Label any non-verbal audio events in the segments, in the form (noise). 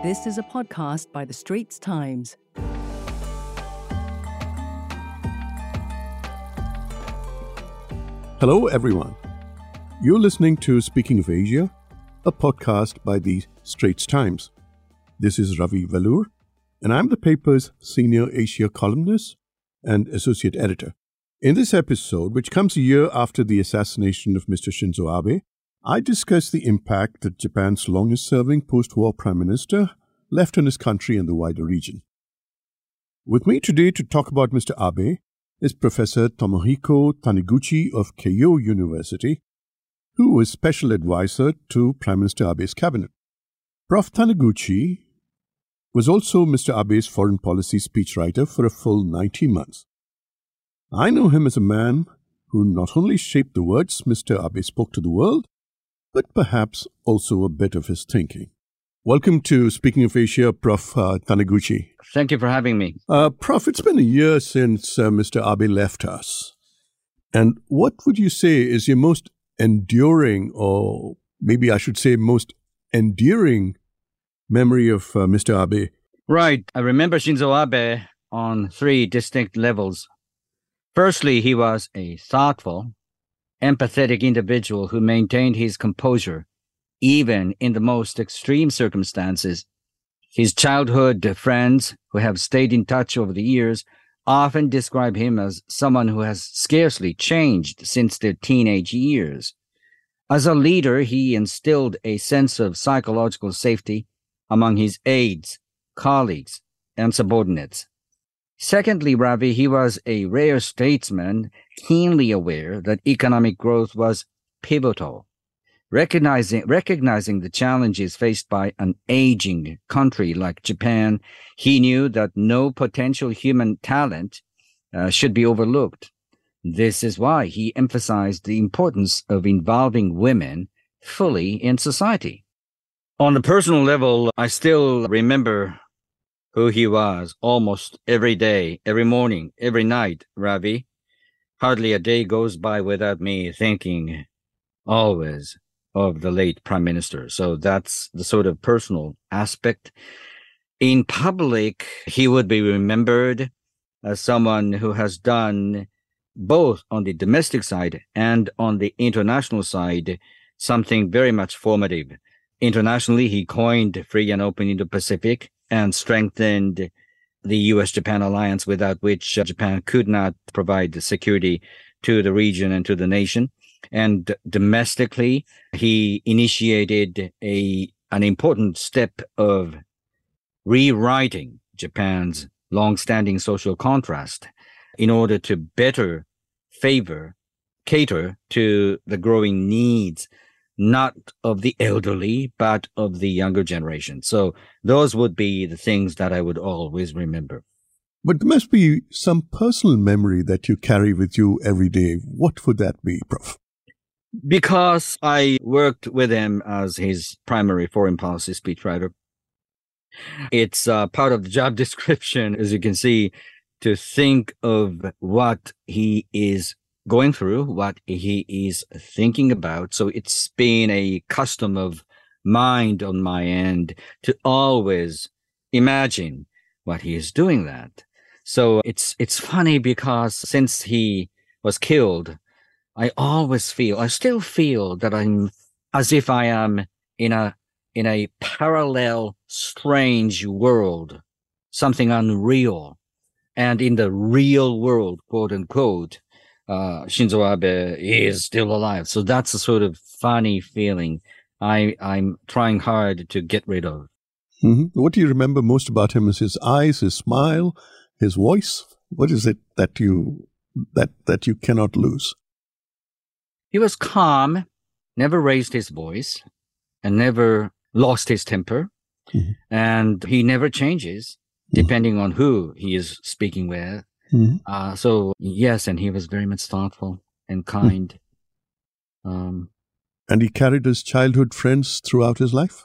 This is a podcast by The Straits Times. Hello, everyone. You're listening to Speaking of Asia, a podcast by The Straits Times. This is Ravi Velloor, and I'm the paper's senior Asia columnist and associate editor. In this episode, which comes a year after the assassination of Mr. Shinzo Abe, I discuss the impact that Japan's longest serving post war prime minister left on his country and the wider region. With me today to talk about Mr. Abe is Professor Tomohiko Taniguchi of Keio University, who was special advisor to Prime Minister Abe's cabinet. Prof. Taniguchi was also Mr. Abe's foreign policy speechwriter for a full 90 months. I know him as a man who not only shaped the words Mr. Abe spoke to the world, but perhaps also a bit of his thinking. Welcome to Speaking of Asia, Prof. Uh, Taniguchi. Thank you for having me. Uh, Prof, it's been a year since uh, Mr. Abe left us. And what would you say is your most enduring, or maybe I should say most endearing memory of uh, Mr. Abe? Right. I remember Shinzo Abe on three distinct levels. Firstly, he was a thoughtful, empathetic individual who maintained his composure even in the most extreme circumstances. His childhood friends who have stayed in touch over the years often describe him as someone who has scarcely changed since their teenage years. As a leader, he instilled a sense of psychological safety among his aides, colleagues, and subordinates. Secondly, Ravi, he was a rare statesman, keenly aware that economic growth was pivotal. Recognizing, recognizing the challenges faced by an aging country like Japan, he knew that no potential human talent uh, should be overlooked. This is why he emphasized the importance of involving women fully in society. On the personal level, I still remember who he was almost every day, every morning, every night, Ravi. Hardly a day goes by without me thinking always of the late prime minister. So that's the sort of personal aspect. In public, he would be remembered as someone who has done both on the domestic side and on the international side something very much formative. Internationally, he coined free and open Indo-Pacific and strengthened the U.S.-Japan alliance without which uh, Japan could not provide security to the region and to the nation. And domestically, he initiated a an important step of rewriting Japan's long-standing social contrast in order to better favor, cater to the growing needs, not of the elderly, but of the younger generation. So those would be the things that I would always remember. But there must be some personal memory that you carry with you every day. What would that be, Prof? because I worked with him as his primary foreign policy speechwriter. It's uh, part of the job (laughs) description, as you can see, to think of what he is going through, what he is thinking about. So it's been a custom of mind on my end to always imagine what he is doing that. So it's, it's funny because since he was killed, I always feel, I still feel that I'm as if I am in a, in a parallel, strange world, something unreal. And in the real world, quote unquote, uh, Shinzo Abe is still alive. So that's a sort of funny feeling I, I'm trying hard to get rid of. Mm-hmm. What do you remember most about him? Is his eyes, his smile, his voice? What is it that you that that you cannot lose? He was calm, never raised his voice, and never lost his temper. Mm-hmm. And he never changes mm-hmm. depending mm-hmm. on who he is speaking with. Mm-hmm. Uh, so, yes, and he was very much thoughtful and hmm. kind. Um, and he carried his childhood friends throughout his life?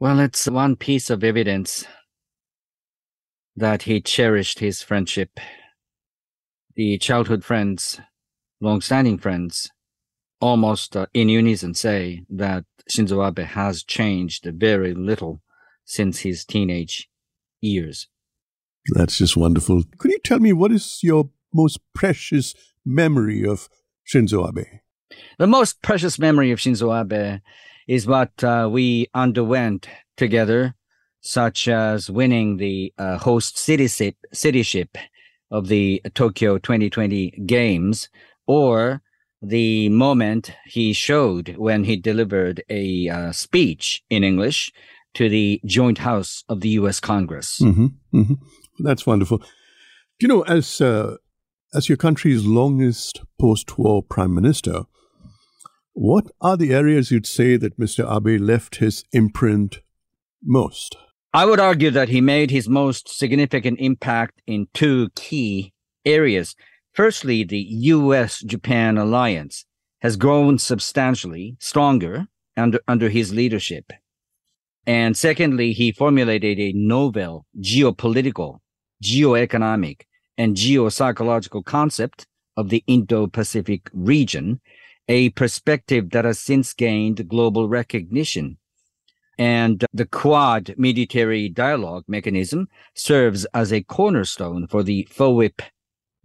Well, it's one piece of evidence that he cherished his friendship. The childhood friends, long-standing friends, almost uh, in unison say that Shinzo Abe has changed very little since his teenage years. That's just wonderful. Could you tell me what is your most precious memory of Shinzo Abe? The most precious memory of Shinzo Abe is what uh, we underwent together, such as winning the uh, host cityship, cityship of the Tokyo 2020 Games, or the moment he showed when he delivered a uh, speech in English to the joint house of the U.S. Congress. Mm-hmm, mm-hmm. That's wonderful. You know, as uh, as your country's longest post-war prime minister, what are the areas you'd say that Mr. Abe left his imprint most? I would argue that he made his most significant impact in two key areas. Firstly, the US Japan alliance has grown substantially stronger under, under his leadership. And secondly, he formulated a novel geopolitical, geoeconomic, and geopsychological concept of the Indo Pacific region, a perspective that has since gained global recognition. And the Quad military dialogue mechanism serves as a cornerstone for the FOIP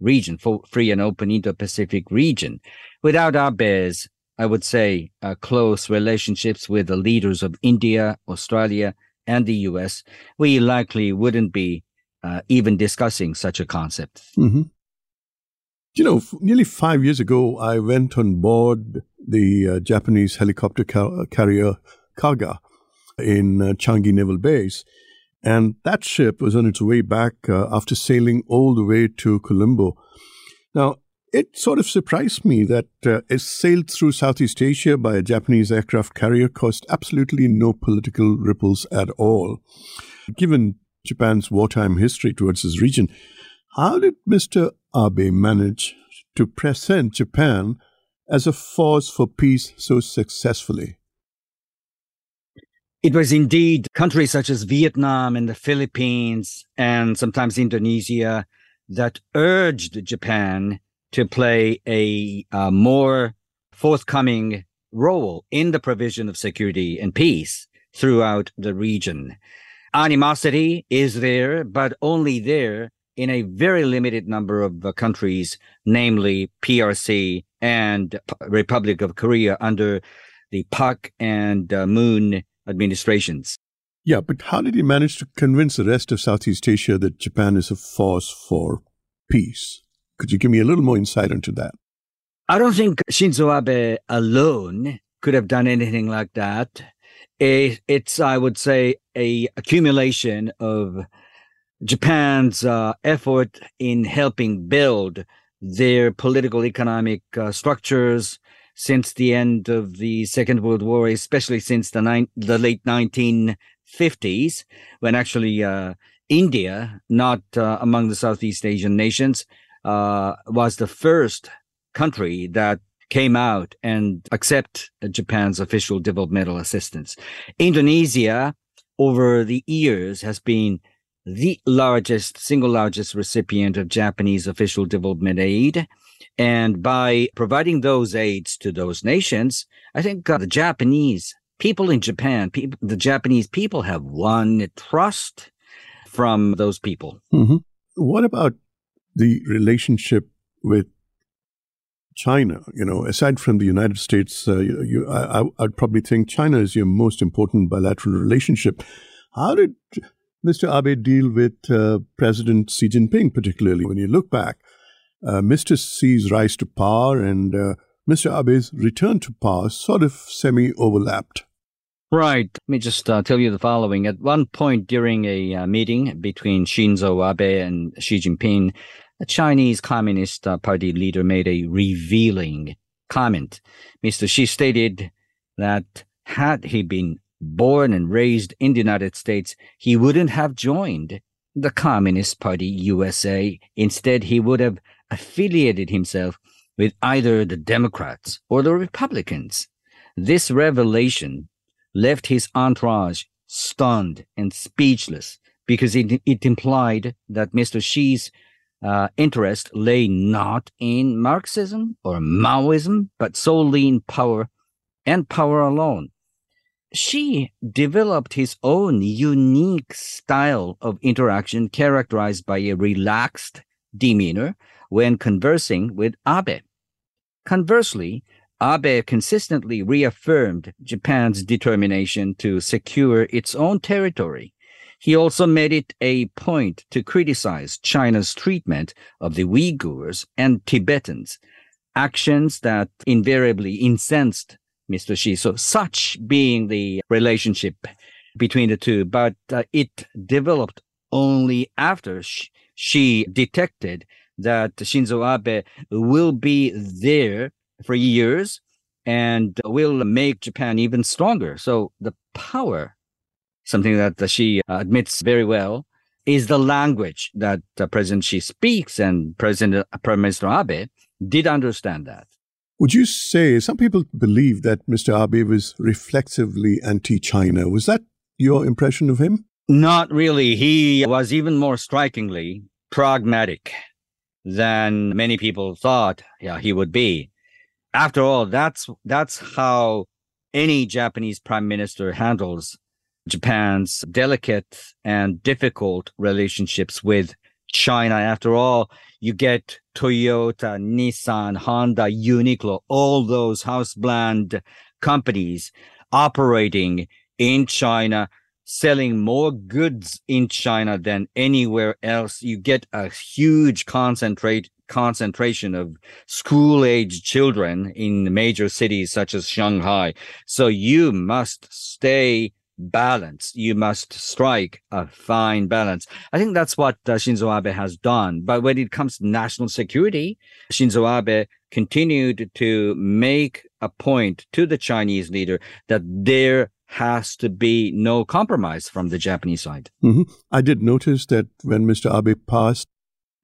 region, for free and open Indo-Pacific region. Without Abe's, I would say, uh, close relationships with the leaders of India, Australia, and the US, we likely wouldn't be uh, even discussing such a concept. Mm-hmm. You know, nearly five years ago, I went on board the uh, Japanese helicopter car- carrier Kaga in uh, Changi Naval Base. And that ship was on its way back uh, after sailing all the way to Colombo. Now, it sort of surprised me that uh, it sailed through Southeast Asia by a Japanese aircraft carrier caused absolutely no political ripples at all. Given Japan's wartime history towards this region, how did Mr. Abe manage to present Japan as a force for peace so successfully? It was indeed countries such as Vietnam and the Philippines and sometimes Indonesia that urged Japan to play a, a more forthcoming role in the provision of security and peace throughout the region. Animosity is there, but only there in a very limited number of uh, countries, namely PRC and Republic of Korea under the Park and uh, Moon administrations. Yeah, but how did he manage to convince the rest of Southeast Asia that Japan is a force for peace? Could you give me a little more insight into that? I don't think Shinzo Abe alone could have done anything like that. It's, I would say, a accumulation of Japan's uh, effort in helping build their political economic uh, structures, since the end of the Second World War, especially since the, ni- the late 1950s, when actually uh, India, not uh, among the Southeast Asian nations, uh, was the first country that came out and accept Japan's official developmental assistance. Indonesia, over the years, has been the largest, single largest recipient of Japanese official development aid. And by providing those aids to those nations, I think uh, the Japanese people in Japan, people, the Japanese people have won trust from those people. Mm-hmm. What about the relationship with China? You know, aside from the United States, uh, you, you, I, I'd probably think China is your most important bilateral relationship. How did Mr. Abe deal with uh, President Xi Jinping, particularly when you look back? uh, Mr. Xi's rise to power and uh, Mr. Abe's return to power sort of semi overlapped. Right. Let me just uh, tell you the following. At one point during a uh, meeting between Shinzo Abe and Xi Jinping, a Chinese Communist uh, Party leader made a revealing comment. Mr. Xi stated that had he been born and raised in the United States, he wouldn't have joined the Communist Party USA. Instead, he would have affiliated himself with either the Democrats or the Republicans. This revelation left his entourage stunned and speechless because it, it implied that Mr. Xi's uh, interest lay not in Marxism or Maoism, but solely in power and power alone. Xi developed his own unique style of interaction characterized by a relaxed demeanor when conversing with Abe. Conversely, Abe consistently reaffirmed Japan's determination to secure its own territory. He also made it a point to criticize China's treatment of the Uyghurs and Tibetans, actions that invariably incensed Mr. Xi. So such being the relationship between the two, but uh, it developed only after Xi detected that Shinzo Abe will be there for years and will make Japan even stronger. So the power, something that Xi admits very well, is the language that President Xi speaks, and President uh, Prime Minister Abe did understand that. Would you say some people believe that Mr. Abe was reflexively anti-China? Was that your impression of him? Not really. He was even more strikingly pragmatic than many people thought yeah, he would be. After all, that's that's how any Japanese prime minister handles Japan's delicate and difficult relationships with China. After all, you get Toyota, Nissan, Honda, Uniqlo, all those house brand companies operating in China selling more goods in China than anywhere else. You get a huge concentrate concentration of school age children in major cities such as Shanghai. So you must stay balanced. You must strike a fine balance. I think that's what uh, Shinzo Abe has done. But when it comes to national security, Shinzo Abe continued to make a point to the Chinese leader that there has to be no compromise from the Japanese side. Mm-hmm. I did notice that when Mr. Abe passed,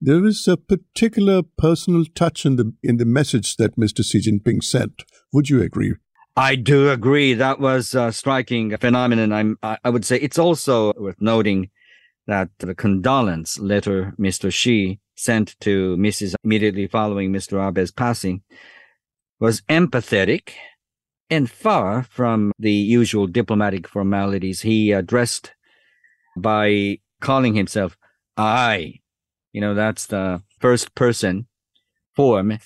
there was a particular personal touch in the in the message that Mr. Xi Jinping sent. Would you agree? I do agree. That was uh, a striking phenomenon. I'm, I would say it's also worth noting that the condolence letter Mr. Xi sent to Mrs. immediately following Mr. Abe's passing was empathetic and far from the usual diplomatic formalities, he addressed by calling himself I. You know, that's the first person form.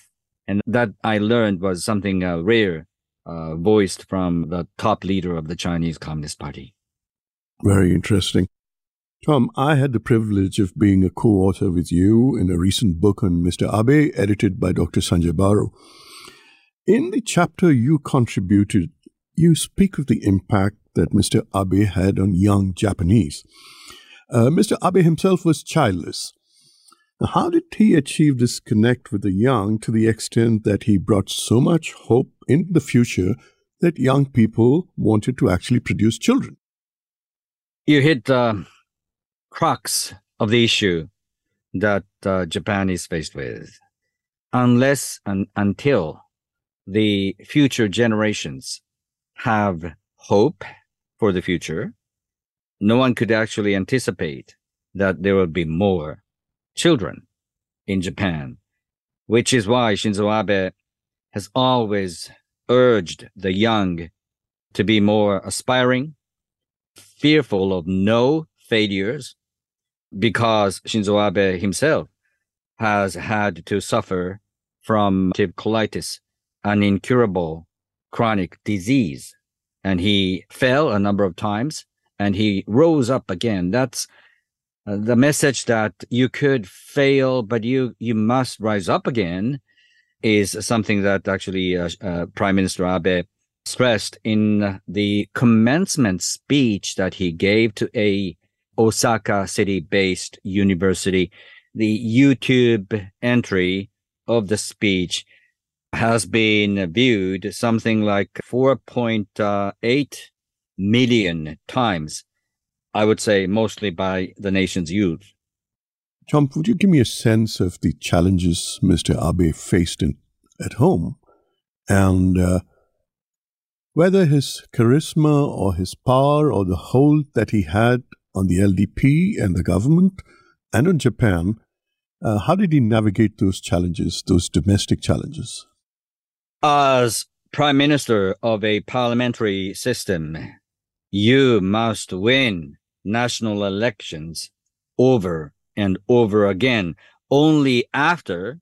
And that I learned was something uh, rare, uh, voiced from the top leader of the Chinese Communist Party. Very interesting. Tom, I had the privilege of being a co author with you in a recent book on Mr. Abe, edited by Dr. Sanjay Baru. In the chapter you contributed, you speak of the impact that Mr. Abe had on young Japanese. Uh, Mr. Abe himself was childless. How did he achieve this connect with the young to the extent that he brought so much hope in the future that young people wanted to actually produce children? You hit the crux of the issue that uh, Japan is faced with. Unless and until the future generations have hope for the future, no one could actually anticipate that there will be more children in Japan, which is why Shinzo Abe has always urged the young to be more aspiring, fearful of no failures, because Shinzo Abe himself has had to suffer from colitis an incurable chronic disease. And he fell a number of times and he rose up again. That's the message that you could fail, but you, you must rise up again is something that actually uh, uh, Prime Minister Abe stressed in the commencement speech that he gave to a Osaka city based university. The YouTube entry of the speech has been viewed something like 4.8 million times, I would say mostly by the nation's youth. John, would you give me a sense of the challenges Mr. Abe faced in, at home and uh, whether his charisma or his power or the hold that he had on the LDP and the government and on Japan, uh, how did he navigate those challenges, those domestic challenges? as prime minister of a parliamentary system, you must win national elections over and over again. Only after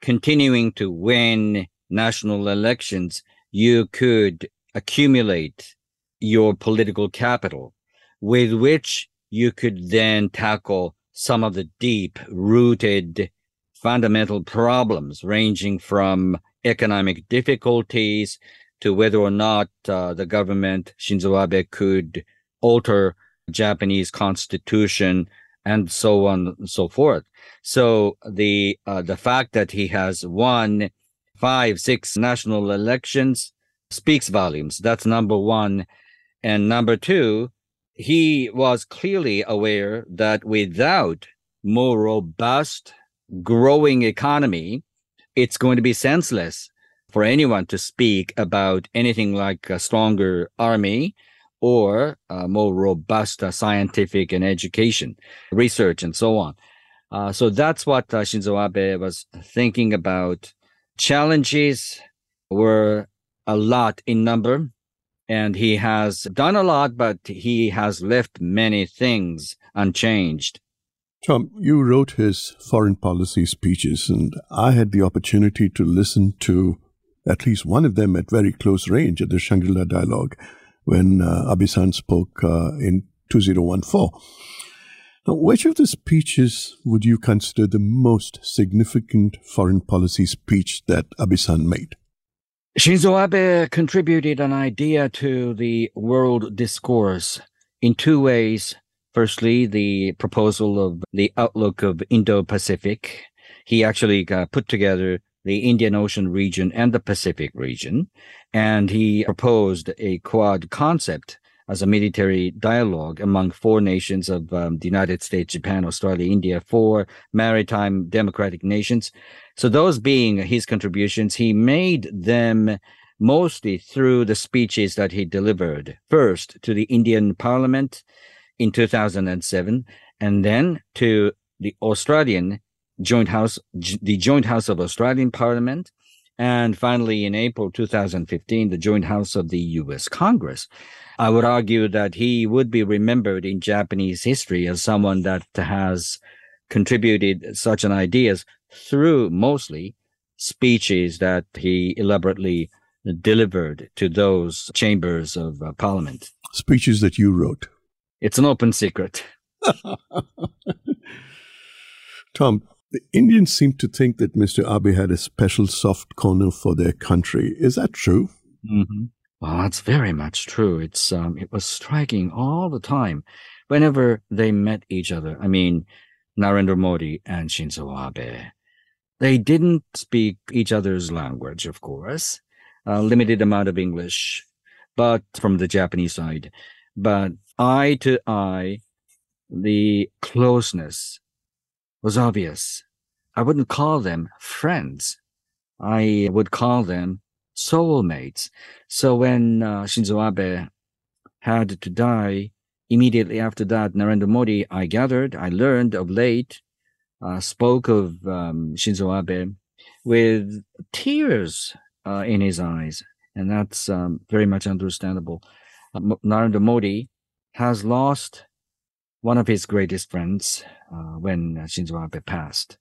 continuing to win national elections, you could accumulate your political capital with which you could then tackle some of the deep rooted fundamental problems ranging from economic difficulties to whether or not uh, the government Shinzo Abe could alter Japanese constitution and so on and so forth. So the uh, the fact that he has won five, six national elections speaks volumes. That's number one. And number two, he was clearly aware that without more robust growing economy, it's going to be senseless for anyone to speak about anything like a stronger army or a more robust uh, scientific and education, research, and so on. Uh, so that's what uh, Shinzo Abe was thinking about. Challenges were a lot in number, and he has done a lot, but he has left many things unchanged. Tom, you wrote his foreign policy speeches, and I had the opportunity to listen to at least one of them at very close range at the Shangri La Dialogue when uh, Abe-san spoke uh, in 2014. Now, which of the speeches would you consider the most significant foreign policy speech that Abe-san made? Shinzo Abe contributed an idea to the world discourse in two ways. Firstly, the proposal of the outlook of Indo-Pacific. He actually uh, put together the Indian Ocean region and the Pacific region. And he proposed a quad concept as a military dialogue among four nations of um, the United States, Japan, Australia, India, four maritime democratic nations. So those being his contributions, he made them mostly through the speeches that he delivered first to the Indian parliament in 2007 and then to the Australian joint house, the joint house of Australian parliament and finally, in April 2015, the joint house of the U.S. Congress. I would argue that he would be remembered in Japanese history as someone that has contributed such an ideas through mostly speeches that he elaborately delivered to those chambers of uh, parliament. Speeches that you wrote. It's an open secret. (laughs) Tom, the Indians seem to think that Mr. Abe had a special soft corner for their country. Is that true? Mm-hmm. Well, that's very much true. It's um, it was striking all the time, whenever they met each other. I mean, Narendra Modi and Shinzo Abe. They didn't speak each other's language, of course, a limited amount of English, but from the Japanese side. But eye to eye, the closeness was obvious. I wouldn't call them friends. I would call them soulmates. So when uh, Shinzo Abe had to die, immediately after that, Narendra Modi, I gathered, I learned of late, uh, spoke of um, Shinzo Abe with tears uh, in his eyes. And that's um, very much understandable. Uh, Narendra Modi has lost one of his greatest friends uh, when Shinzo Abe passed.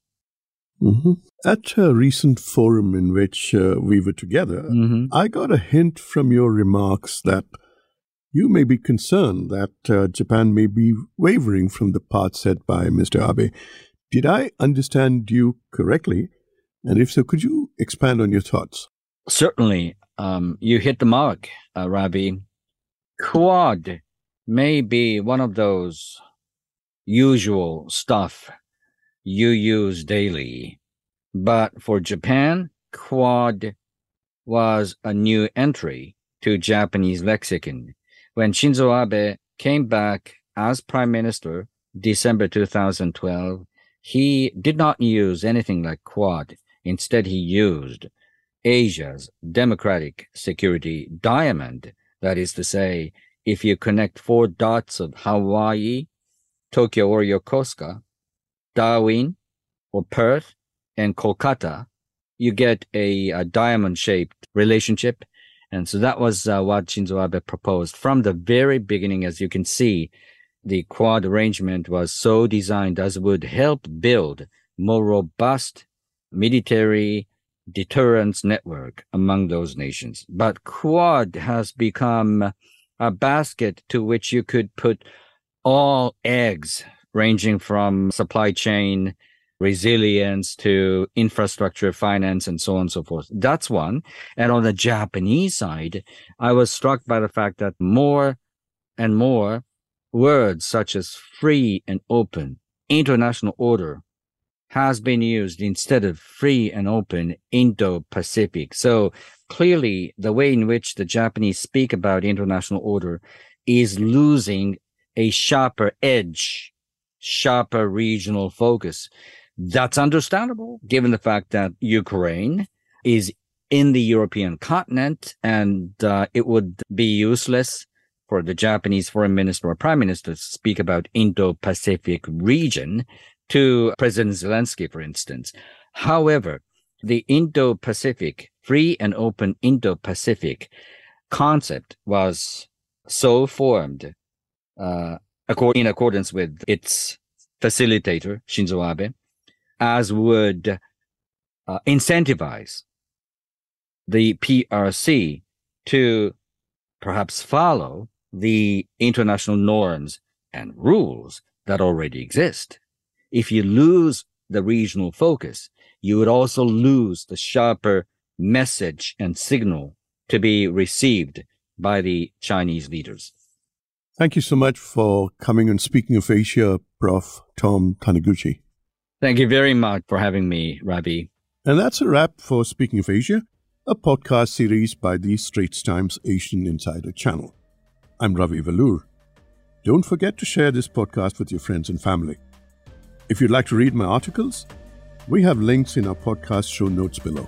Mm-hmm. At a recent forum in which uh, we were together, mm-hmm. I got a hint from your remarks that you may be concerned that uh, Japan may be wavering from the path set by Mr. Abe. Did I understand you correctly? And if so, could you expand on your thoughts? Certainly. Um, you hit the mark, uh, Ravi. Quad may be one of those usual stuff you use daily. But for Japan, quad was a new entry to Japanese lexicon. When Shinzo Abe came back as prime minister December 2012, he did not use anything like quad. Instead, he used Asia's democratic security diamond. That is to say, if you connect four dots of Hawaii Tokyo or Yokosuka, Darwin or Perth, and Kolkata, you get a, a diamond shaped relationship. And so that was uh, what Shinzo Abe proposed from the very beginning. As you can see, the Quad arrangement was so designed as would help build more robust military deterrence network among those nations. But Quad has become a basket to which you could put all eggs ranging from supply chain resilience to infrastructure finance and so on and so forth. That's one. And on the Japanese side, I was struck by the fact that more and more words such as free and open, international order has been used instead of free and open Indo-Pacific. So clearly the way in which the Japanese speak about international order is losing a sharper edge, sharper regional focus. That's understandable given the fact that Ukraine is in the European continent and uh, it would be useless for the Japanese foreign minister or prime minister to speak about Indo-Pacific region to President Zelensky, for instance. However, the Indo-Pacific, free and open Indo-Pacific concept was so formed uh, in accordance with its facilitator, Shinzo Abe, as would uh, incentivize the PRC to perhaps follow the international norms and rules that already exist. If you lose the regional focus, you would also lose the sharper message and signal to be received by the Chinese leaders. Thank you so much for coming and speaking of Asia, Prof. Tom Taniguchi. Thank you very much for having me, Ravi. And that's a wrap for Speaking of Asia, a podcast series by the Straits Times Asian Insider channel. I'm Ravi Velloor. Don't forget to share this podcast with your friends and family. If you'd like to read my articles, we have links in our podcast show notes below.